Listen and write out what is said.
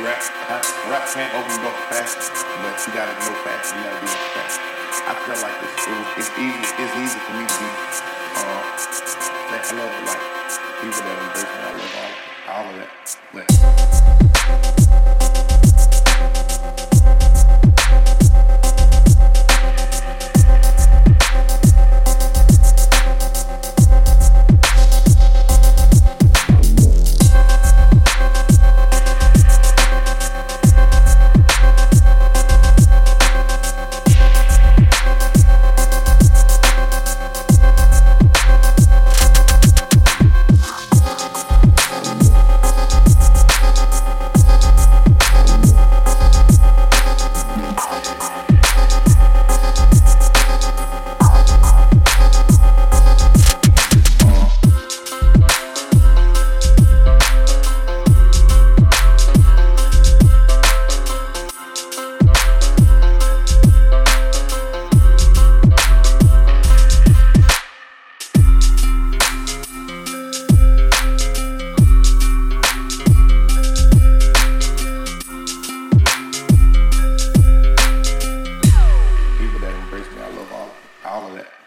rap, rap can't open the door fast, but you gotta go fast. You gotta be fast. I feel like it's, it it's easy. It's easy for me to be. Uh, I love like people that embrace me. I love all, all of that. But, I love all all of that.